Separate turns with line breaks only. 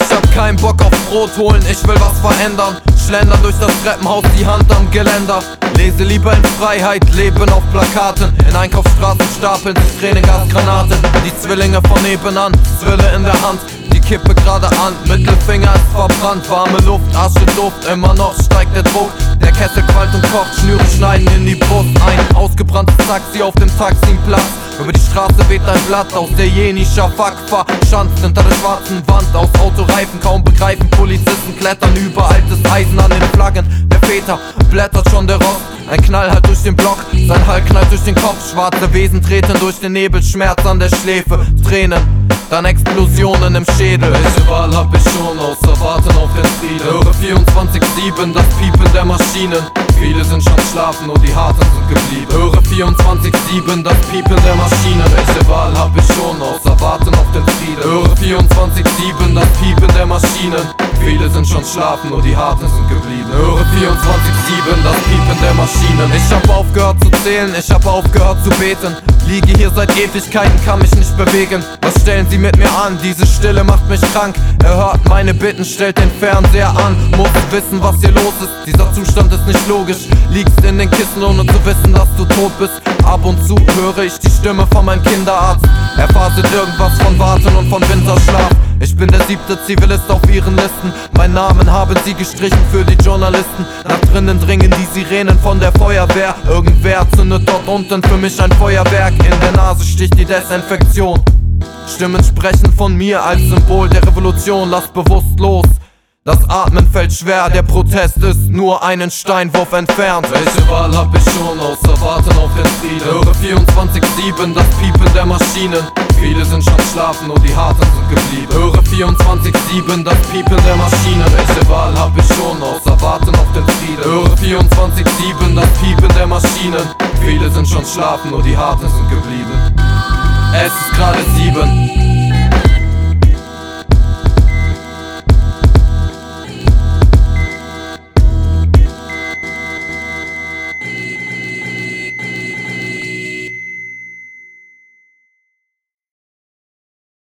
Ich hab keinen Bock auf Brot holen, ich will was verändern. Schlender durch das Treppenhaus, die Hand am Geländer. Lese lieber in Freiheit, leben auf Plakaten. In Einkaufsstraßen stapeln sich Tränengasgranaten. Die Zwillinge von nebenan, Zwille in der Hand. Die Kippe gerade an, Mittelfinger ist verbrannt. Warme Luft, Asche, Duft, immer noch steigt der Druck. Kessel qualmt und kocht, Schnüre schneiden in die Brust. Ein. Ausgebranntes Taxi auf dem Taximplatz. Über die Straße weht ein Blatt aus der jenischer Fuck Verschanzt hinter der schwarzen Wand aus Autoreifen. Kaum begreifen, Polizisten klettern über altes Eisen an den Flaggen. Der Väter blättert schon der Rost. Ein Knall halt durch den Block, sein Hall knallt durch den Kopf. Schwarze Wesen treten durch den Nebel, Schmerz an der Schläfe. Tränen, dann Explosionen im Schädel.
Welche Wahl hab ich schon, außer warten auf den Frieden
Höre 24-7 das Piepen der Maschinen
Viele sind schon schlafen, nur die Harten sind geblieben.
Höre 24-7 das Piepen der Maschinen
Welche Wahl hab ich schon, außer warten auf den Frieden?
Höre 24-7 das Piepen der Maschinen
Viele sind schon schlafen, nur die Harten sind geblieben.
Höre 24-7 das Piepen der Maschinen. Ich hab aufgehört zu zählen, ich hab aufgehört zu beten. Liege hier seit Ewigkeiten, kann mich nicht bewegen. Was stellen sie mit mir an? Diese Stille macht mich krank. Er hört meine Bitten, stellt den Fernseher an. Muss wissen, was hier los ist, dieser Zustand ist nicht logisch. Liegst in den Kissen, ohne zu wissen, dass du tot bist. Ab und zu höre ich die Stimme von meinem Kinderarzt. Er faselt irgendwas von Warten und von Winterschlaf bin der siebte Zivilist auf ihren Listen. Mein Namen haben sie gestrichen für die Journalisten. Nach drinnen dringen die Sirenen von der Feuerwehr. Irgendwer zündet dort unten für mich ein Feuerwerk. In der Nase sticht die Desinfektion. Stimmen sprechen von mir als Symbol der Revolution. Lass bewusst los. Das Atmen fällt schwer, der Protest ist nur einen Steinwurf entfernt.
Welche Wahl hab ich schon, außer warten auf den Frieden?
Höre 24-7 das Piepen der Maschinen.
Viele sind schon schlafen, nur die Harten sind geblieben.
Höre 24-7 das Piepen der Maschinen.
Welche Wahl hab ich schon, außer warten auf den Frieden?
Höre 24-7 das Piepen der Maschinen.
Viele sind schon schlafen, nur die Harten sind geblieben.
Es ist gerade sieben.